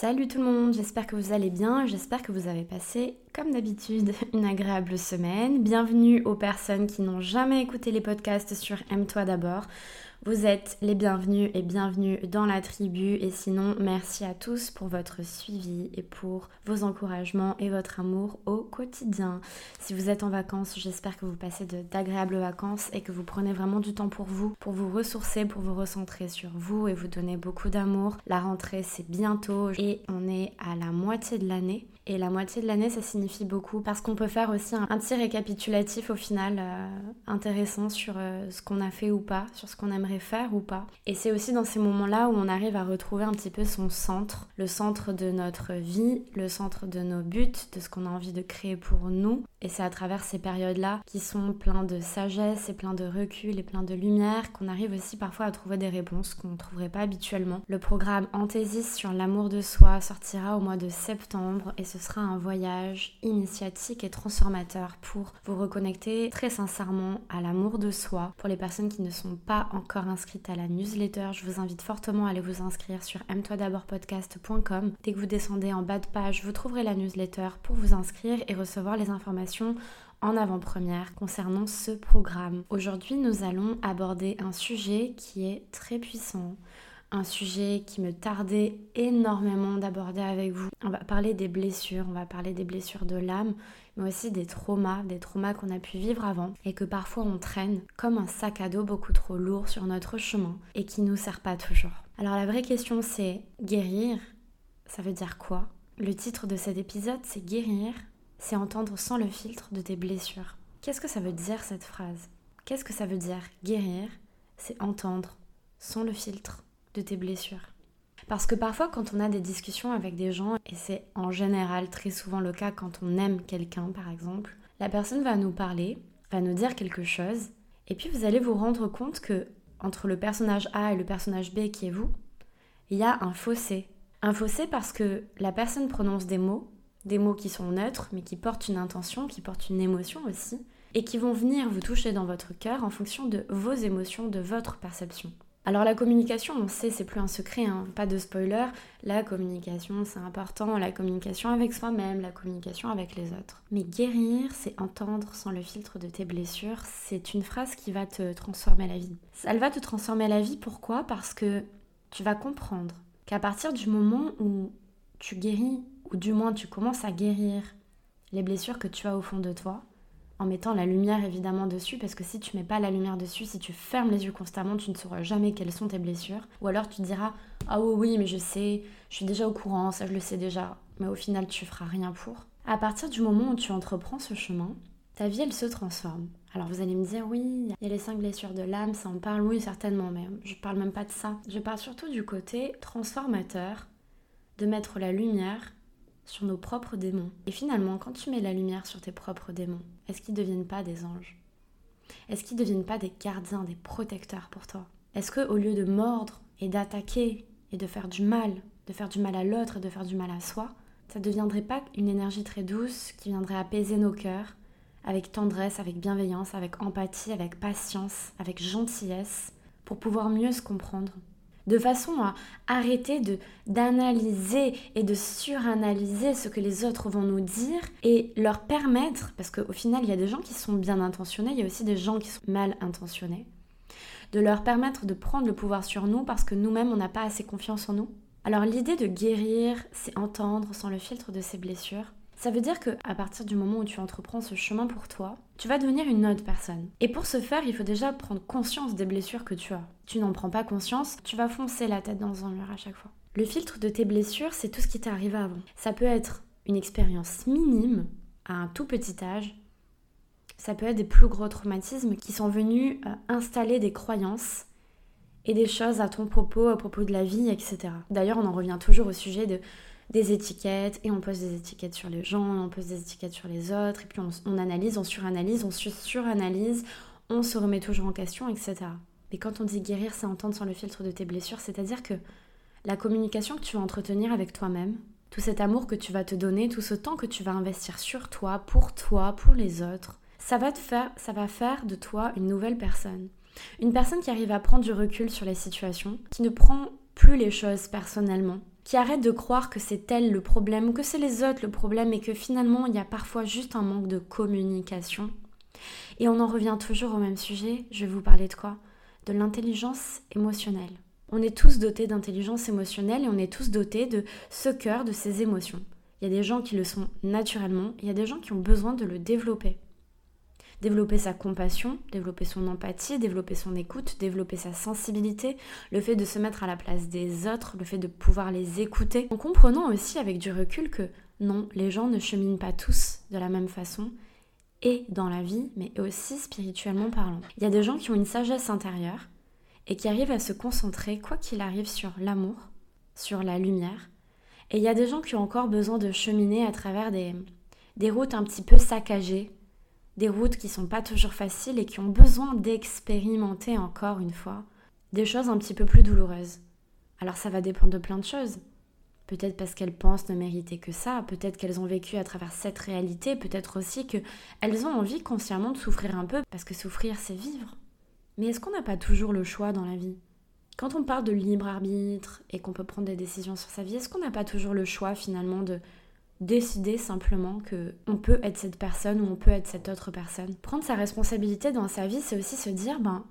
Salut tout le monde, j'espère que vous allez bien, j'espère que vous avez passé, comme d'habitude, une agréable semaine. Bienvenue aux personnes qui n'ont jamais écouté les podcasts sur Aime-toi d'abord. Vous êtes les bienvenus et bienvenue dans la tribu et sinon merci à tous pour votre suivi et pour vos encouragements et votre amour au quotidien. Si vous êtes en vacances, j'espère que vous passez d'agréables vacances et que vous prenez vraiment du temps pour vous, pour vous ressourcer, pour vous recentrer sur vous et vous donner beaucoup d'amour. La rentrée c'est bientôt et on est à la moitié de l'année et la moitié de l'année, ça signifie beaucoup parce qu'on peut faire aussi un, petit récapitulatif au final euh, intéressant sur euh, ce qu'on a fait ou pas, sur ce qu'on aimerait faire ou pas. Et c'est aussi dans ces moments-là où on arrive à retrouver un petit peu son centre, le centre de notre vie, le centre de nos buts, de ce qu'on a envie de créer pour nous. Et c'est à travers ces périodes-là qui sont pleins de sagesse et plein de recul et plein de lumière qu'on arrive aussi parfois à trouver des réponses qu'on ne trouverait pas habituellement. Le programme Anthésis sur l'amour de soi sortira au mois de septembre et ce sera un voyage initiatique et transformateur pour vous reconnecter très sincèrement à l'amour de soi. Pour les personnes qui ne sont pas encore inscrites à la newsletter, je vous invite fortement à aller vous inscrire sur podcast.com. Dès que vous descendez en bas de page, vous trouverez la newsletter pour vous inscrire et recevoir les informations en avant-première concernant ce programme. Aujourd'hui, nous allons aborder un sujet qui est très puissant, un sujet qui me tardait énormément d'aborder avec vous. On va parler des blessures, on va parler des blessures de l'âme, mais aussi des traumas, des traumas qu'on a pu vivre avant et que parfois on traîne comme un sac à dos beaucoup trop lourd sur notre chemin et qui nous sert pas toujours. Alors la vraie question c'est guérir, ça veut dire quoi? Le titre de cet épisode c'est guérir, c'est entendre sans le filtre de tes blessures. Qu'est-ce que ça veut dire cette phrase? Qu'est-ce que ça veut dire guérir? C'est entendre sans le filtre de tes blessures. Parce que parfois quand on a des discussions avec des gens, et c'est en général très souvent le cas quand on aime quelqu'un par exemple, la personne va nous parler, va nous dire quelque chose, et puis vous allez vous rendre compte que entre le personnage A et le personnage B qui est vous, il y a un fossé. Un fossé parce que la personne prononce des mots, des mots qui sont neutres, mais qui portent une intention, qui portent une émotion aussi, et qui vont venir vous toucher dans votre cœur en fonction de vos émotions, de votre perception. Alors la communication, on sait, c'est plus un secret, hein. pas de spoiler. La communication, c'est important, la communication avec soi-même, la communication avec les autres. Mais guérir, c'est entendre sans le filtre de tes blessures, c'est une phrase qui va te transformer la vie. Elle va te transformer la vie, pourquoi? Parce que tu vas comprendre qu'à partir du moment où tu guéris, ou du moins tu commences à guérir les blessures que tu as au fond de toi, en mettant la lumière évidemment dessus, parce que si tu mets pas la lumière dessus, si tu fermes les yeux constamment, tu ne sauras jamais quelles sont tes blessures. Ou alors tu diras Ah oui, oui, mais je sais, je suis déjà au courant, ça je le sais déjà, mais au final tu feras rien pour. À partir du moment où tu entreprends ce chemin, ta vie elle se transforme. Alors vous allez me dire oui, il y a les cinq blessures de l'âme, ça en parle, oui certainement, mais je parle même pas de ça. Je parle surtout du côté transformateur, de mettre la lumière sur nos propres démons. Et finalement, quand tu mets la lumière sur tes propres démons, est-ce qu'ils ne deviennent pas des anges? Est-ce qu'ils ne deviennent pas des gardiens, des protecteurs pour toi? Est-ce que au lieu de mordre et d'attaquer et de faire du mal, de faire du mal à l'autre et de faire du mal à soi, ça ne deviendrait pas une énergie très douce qui viendrait apaiser nos cœurs avec tendresse, avec bienveillance, avec empathie, avec patience, avec gentillesse, pour pouvoir mieux se comprendre? De façon à arrêter d'analyser et de suranalyser ce que les autres vont nous dire et leur permettre, parce qu'au final il y a des gens qui sont bien intentionnés, il y a aussi des gens qui sont mal intentionnés, de leur permettre de prendre le pouvoir sur nous parce que nous-mêmes on n'a pas assez confiance en nous. Alors l'idée de guérir, c'est entendre sans le filtre de ces blessures, ça veut dire que à partir du moment où tu entreprends ce chemin pour toi, tu vas devenir une autre personne. Et pour ce faire, il faut déjà prendre conscience des blessures que tu as. Tu n'en prends pas conscience, tu vas foncer la tête dans un mur à chaque fois. Le filtre de tes blessures, c'est tout ce qui t'est arrivé avant. Ça peut être une expérience minime à un tout petit âge. Ça peut être des plus gros traumatismes qui sont venus euh, installer des croyances et des choses à ton propos, à propos de la vie, etc. D'ailleurs, on en revient toujours au sujet de des étiquettes et on pose des étiquettes sur les gens, on pose des étiquettes sur les autres, et puis on, analyse, on suranalyse, on suranalyse, on se remet toujours en question, etc. Mais quand on dit guérir, c'est entendre sans le filtre de tes blessures, c'est-à-dire que la communication que tu vas entretenir avec toi-même, tout cet amour que tu vas te donner, tout ce temps que tu vas investir sur toi, pour toi, pour les autres, ça va te faire, ça va faire de toi une nouvelle personne. Une personne qui arrive à prendre du recul sur les situations, qui ne prend plus les choses personnellement, qui arrête de croire que c'est elle le problème que c'est les autres le problème et que finalement il y a parfois juste un manque de communication. Et on en revient toujours au même sujet, je vais vous parler de quoi? De l'intelligence émotionnelle. On est tous dotés d'intelligence émotionnelle et on est tous dotés de ce cœur, de ces émotions. Il y a des gens qui le sont naturellement, il y a des gens qui ont besoin de le développer développer sa compassion, développer son empathie, développer son écoute, développer sa sensibilité, le fait de se mettre à la place des autres, le fait de pouvoir les écouter, en comprenant aussi avec du recul que non, les gens ne cheminent pas tous de la même façon, et dans la vie, mais aussi spirituellement parlant. Il y a des gens qui ont une sagesse intérieure et qui arrivent à se concentrer, quoi qu'il arrive, sur l'amour, sur la lumière. Et il y a des gens qui ont encore besoin de cheminer à travers des, des routes un petit peu saccagées, des routes qui sont pas toujours faciles et qui ont besoin d'expérimenter encore une fois des choses un petit peu plus douloureuses. Alors ça va dépendre de plein de choses. Peut-être parce qu'elles pensent ne mériter que ça, peut-être qu'elles ont vécu à travers cette réalité, peut-être aussi qu'elles ont envie consciemment de souffrir un peu, parce que souffrir c'est vivre. Mais est-ce qu'on n'a pas toujours le choix dans la vie? Quand on parle de libre arbitre et qu'on peut prendre des décisions sur sa vie, est-ce qu'on n'a pas toujours le choix finalement de décider simplement que on peut être cette personne ou on peut être cette autre personne. Prendre sa responsabilité dans sa vie, c'est aussi se dire ben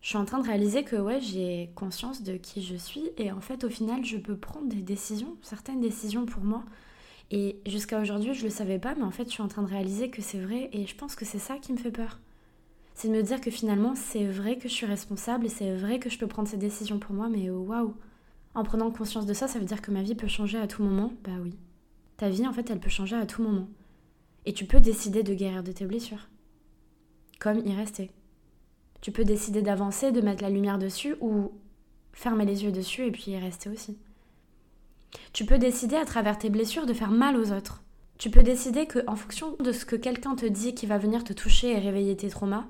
je suis en train de réaliser que ouais, j'ai conscience de qui je suis et en fait au final, je peux prendre des décisions, certaines décisions pour moi. Et jusqu'à aujourd'hui, je le savais pas, mais en fait, je suis en train de réaliser que c'est vrai et je pense que c'est ça qui me fait peur. C'est de me dire que finalement, c'est vrai que je suis responsable et c'est vrai que je peux prendre ces décisions pour moi, mais waouh! En prenant conscience de ça, ça veut dire que ma vie peut changer à tout moment? Bah oui ta vie, en fait, elle peut changer à tout moment. Et tu peux décider de guérir de tes blessures. Comme y rester. Tu peux décider d'avancer, de mettre la lumière dessus ou fermer les yeux dessus et puis y rester aussi. Tu peux décider à travers tes blessures de faire mal aux autres. Tu peux décider que en fonction de ce que quelqu'un te dit qui va venir te toucher et réveiller tes traumas,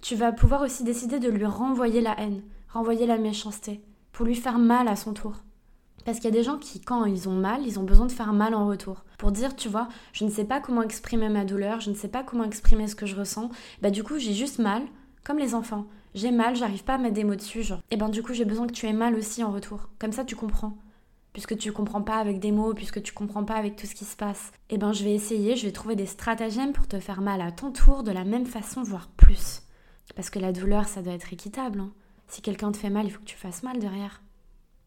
tu vas pouvoir aussi décider de lui renvoyer la haine, renvoyer la méchanceté, pour lui faire mal à son tour. Parce qu'il y a des gens qui, quand ils ont mal, ils ont besoin de faire mal en retour. Pour dire, tu vois, je ne sais pas comment exprimer ma douleur, je ne sais pas comment exprimer ce que je ressens. Bah du coup, j'ai juste mal, comme les enfants. J'ai mal, j'arrive pas à mettre des mots dessus, genre. Et ben du coup, j'ai besoin que tu aies mal aussi en retour. Comme ça, tu comprends. Puisque tu comprends pas avec des mots, puisque tu comprends pas avec tout ce qui se passe. Et ben je vais essayer, je vais trouver des stratagèmes pour te faire mal à ton tour de la même façon, voire plus. Parce que la douleur, ça doit être équitable. Hein. Si quelqu'un te fait mal, il faut que tu fasses mal derrière.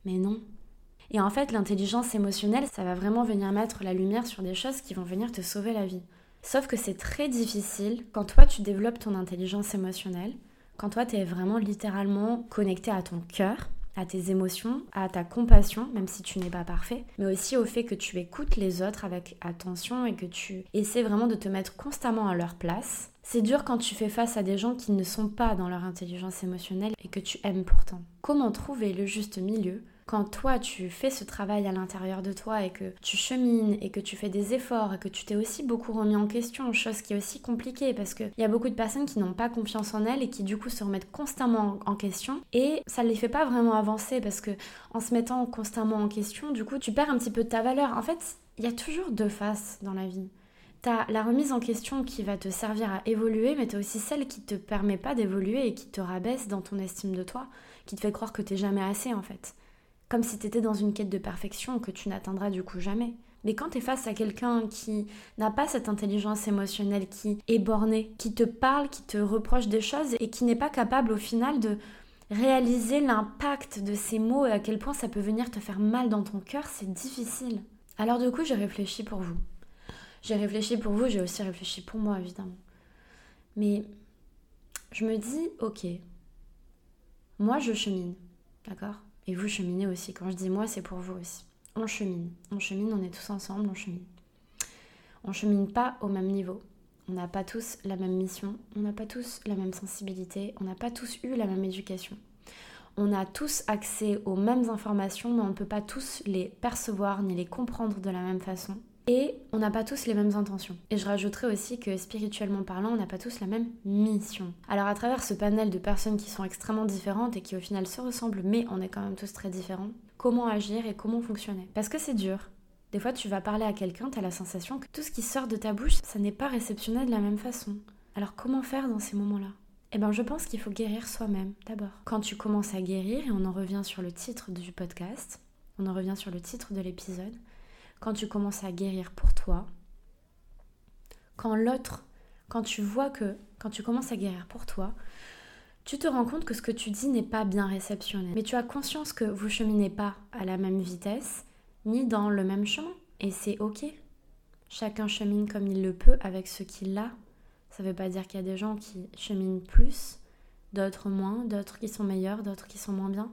Mais non, et en fait, l'intelligence émotionnelle, ça va vraiment venir mettre la lumière sur des choses qui vont venir te sauver la vie. Sauf que c'est très difficile quand toi tu développes ton intelligence émotionnelle, quand toi tu es vraiment littéralement connecté à ton cœur, à tes émotions, à ta compassion, même si tu n'es pas parfait, mais aussi au fait que tu écoutes les autres avec attention et que tu essaies vraiment de te mettre constamment à leur place. C'est dur quand tu fais face à des gens qui ne sont pas dans leur intelligence émotionnelle et que tu aimes pourtant. Comment trouver le juste milieu quand toi tu fais ce travail à l'intérieur de toi et que tu chemines et que tu fais des efforts et que tu t'es aussi beaucoup remis en question, chose qui est aussi compliquée parce qu'il y a beaucoup de personnes qui n'ont pas confiance en elles et qui du coup se remettent constamment en question et ça ne les fait pas vraiment avancer parce que en se mettant constamment en question, du coup tu perds un petit peu de ta valeur. En fait, il y a toujours deux faces dans la vie. T'as la remise en question qui va te servir à évoluer, mais t'as aussi celle qui te permet pas d'évoluer et qui te rabaisse dans ton estime de toi, qui te fait croire que t'es jamais assez en fait comme si tu étais dans une quête de perfection que tu n'atteindras du coup jamais. Mais quand tu es face à quelqu'un qui n'a pas cette intelligence émotionnelle, qui est borné, qui te parle, qui te reproche des choses et qui n'est pas capable au final de réaliser l'impact de ces mots et à quel point ça peut venir te faire mal dans ton cœur, c'est difficile. Alors du coup, j'ai réfléchi pour vous. J'ai réfléchi pour vous, j'ai aussi réfléchi pour moi, évidemment. Mais je me dis, ok, moi je chemine, d'accord? Et vous cheminez aussi. Quand je dis moi, c'est pour vous aussi. On chemine. On chemine, on est tous ensemble, on chemine. On chemine pas au même niveau. On n'a pas tous la même mission, on n'a pas tous la même sensibilité, on n'a pas tous eu la même éducation. On a tous accès aux mêmes informations, mais on ne peut pas tous les percevoir ni les comprendre de la même façon. Et on n'a pas tous les mêmes intentions. Et je rajouterais aussi que spirituellement parlant, on n'a pas tous la même mission. Alors à travers ce panel de personnes qui sont extrêmement différentes et qui au final se ressemblent, mais on est quand même tous très différents, comment agir et comment fonctionner? Parce que c'est dur. Des fois, tu vas parler à quelqu'un, tu as la sensation que tout ce qui sort de ta bouche, ça n'est pas réceptionné de la même façon. Alors comment faire dans ces moments-là? Eh bien, je pense qu'il faut guérir soi-même d'abord. Quand tu commences à guérir, et on en revient sur le titre du podcast, on en revient sur le titre de l'épisode, quand tu commences à guérir pour toi, quand l'autre, quand tu vois que, quand tu commences à guérir pour toi, tu te rends compte que ce que tu dis n'est pas bien réceptionné. Mais tu as conscience que vous cheminez pas à la même vitesse, ni dans le même chemin. Et c'est ok. Chacun chemine comme il le peut avec ce qu'il a. Ça ne veut pas dire qu'il y a des gens qui cheminent plus, d'autres moins, d'autres qui sont meilleurs, d'autres qui sont moins bien.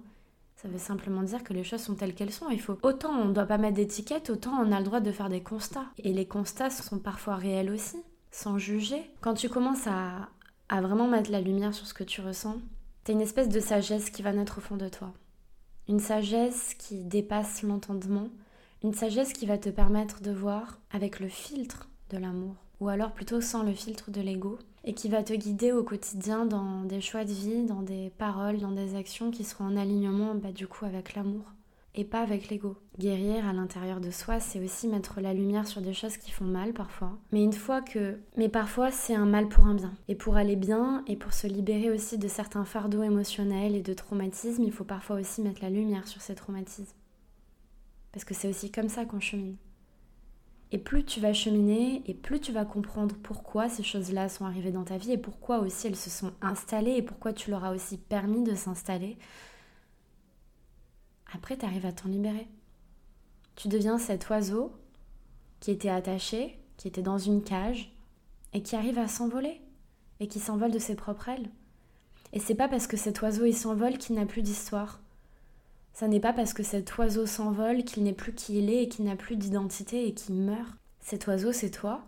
Ça veut simplement dire que les choses sont telles qu'elles sont. Il faut autant on ne doit pas mettre d'étiquette, autant on a le droit de faire des constats. Et les constats sont parfois réels aussi, sans juger. Quand tu commences à, vraiment mettre la lumière sur ce que tu ressens, t'as une espèce de sagesse qui va naître au fond de toi. Une sagesse qui dépasse l'entendement, une sagesse qui va te permettre de voir avec le filtre de l'amour, ou alors plutôt sans le filtre de l'ego, et qui va te guider au quotidien dans des choix de vie, dans des paroles, dans des actions qui seront en alignement bah, du coup avec l'amour et pas avec l'ego. Guérir à l'intérieur de soi, c'est aussi mettre la lumière sur des choses qui font mal parfois. Mais une fois que... Mais parfois, c'est un mal pour un bien. Et pour aller bien et pour se libérer aussi de certains fardeaux émotionnels et de traumatismes, il faut parfois aussi mettre la lumière sur ces traumatismes. Parce que c'est aussi comme ça qu'on chemine. Et plus tu vas cheminer et plus tu vas comprendre pourquoi ces choses-là sont arrivées dans ta vie et pourquoi aussi elles se sont installées et pourquoi tu leur as aussi permis de s'installer, après, tu arrives à t'en libérer. Tu deviens cet oiseau qui était attaché, qui était dans une cage, et qui arrive à s'envoler, et qui s'envole de ses propres ailes. Et c'est pas parce que cet oiseau il s'envole qu'il n'a plus d'histoire. Ça n'est pas parce que cet oiseau s'envole qu'il n'est plus qui il est et qu'il n'a plus d'identité et qu'il meurt. Cet oiseau, c'est toi.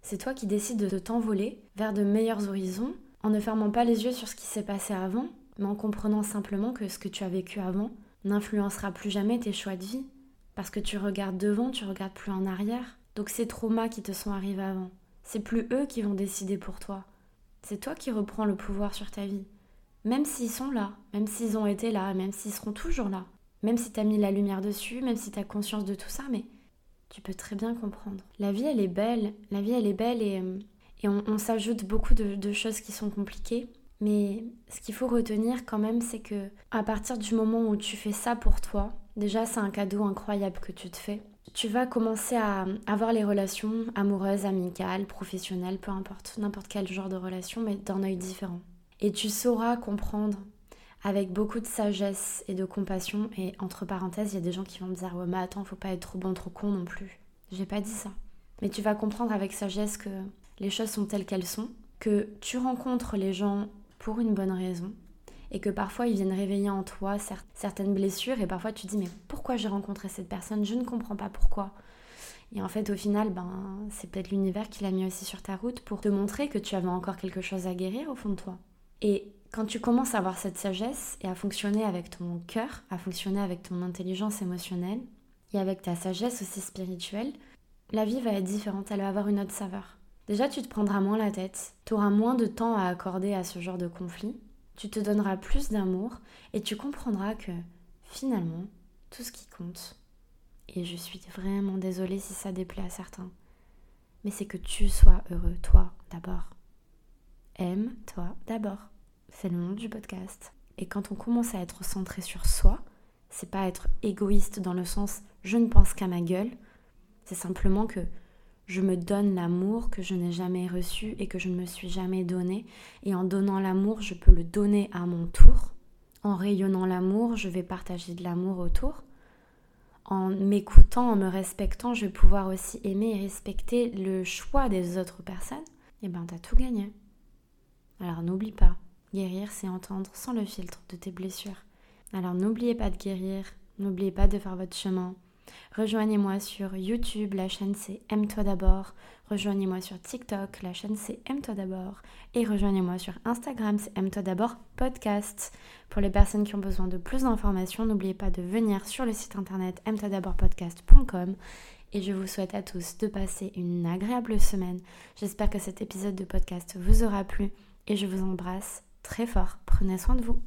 C'est toi qui décides de t'envoler vers de meilleurs horizons en ne fermant pas les yeux sur ce qui s'est passé avant, mais en comprenant simplement que ce que tu as vécu avant, n'influencera plus jamais tes choix de vie. Parce que tu regardes devant, tu regardes plus en arrière. Donc ces traumas qui te sont arrivés avant, c'est plus eux qui vont décider pour toi. C'est toi qui reprends le pouvoir sur ta vie. Même s'ils sont là, même s'ils ont été là, même s'ils seront toujours là. Même si tu as mis la lumière dessus, même si tu as conscience de tout ça, mais tu peux très bien comprendre. La vie, elle est belle. La vie, elle est belle et, euh, et on, s'ajoute beaucoup de choses qui sont compliquées. Mais ce qu'il faut retenir quand même, c'est que à partir du moment où tu fais ça pour toi, déjà c'est un cadeau incroyable que tu te fais. Tu vas commencer à avoir les relations amoureuses, amicales, professionnelles, peu importe, n'importe quel genre de relation, mais d'un œil différent. Et tu sauras comprendre avec beaucoup de sagesse et de compassion. Et entre parenthèses, il y a des gens qui vont me dire Ouais, mais attends, faut pas être trop bon, trop con non plus. J'ai pas dit ça. Mais tu vas comprendre avec sagesse que les choses sont telles qu'elles sont, que tu rencontres les gens pour une bonne raison et que parfois ils viennent réveiller en toi certaines blessures et parfois tu dis mais pourquoi j'ai rencontré cette personne? Je ne comprends pas pourquoi. Et en fait au final ben c'est peut-être l'univers qui l'a mis aussi sur ta route pour te montrer que tu avais encore quelque chose à guérir au fond de toi. Et quand tu commences à avoir cette sagesse et à fonctionner avec ton cœur, à fonctionner avec ton intelligence émotionnelle et avec ta sagesse aussi spirituelle, la vie va être différente, elle va avoir une autre saveur. Déjà, tu te prendras moins la tête, tu auras moins de temps à accorder à ce genre de conflit, tu te donneras plus d'amour et tu comprendras que finalement, tout ce qui compte, et je suis vraiment désolée si ça déplaît à certains, mais c'est que tu sois heureux, toi d'abord. Aime-toi d'abord. C'est le nom du podcast. Et quand on commence à être centré sur soi, c'est pas être égoïste dans le sens je ne pense qu'à ma gueule, c'est simplement que je me donne l'amour que je n'ai jamais reçu et que je ne me suis jamais donné. Et en donnant l'amour, je peux le donner à mon tour. En rayonnant l'amour, je vais partager de l'amour autour. En m'écoutant, en me respectant, je vais pouvoir aussi aimer et respecter le choix des autres personnes. Et ben, t'as tout gagné. Alors n'oublie pas, guérir, c'est entendre sans le filtre de tes blessures. Alors n'oubliez pas de guérir, n'oubliez pas de faire votre chemin, Rejoignez-moi sur YouTube, la chaîne c'est Aime-toi d'abord. Rejoignez-moi sur TikTok, la chaîne c'est Aime-toi d'abord. Et rejoignez-moi sur Instagram, c'est Aime-toi d'abord podcast. Pour les personnes qui ont besoin de plus d'informations, n'oubliez pas de venir sur le site internet aime-toi d'abord. Et je vous souhaite à tous de passer une agréable semaine. J'espère que cet épisode de podcast vous aura plu et je vous embrasse très fort. Prenez soin de vous.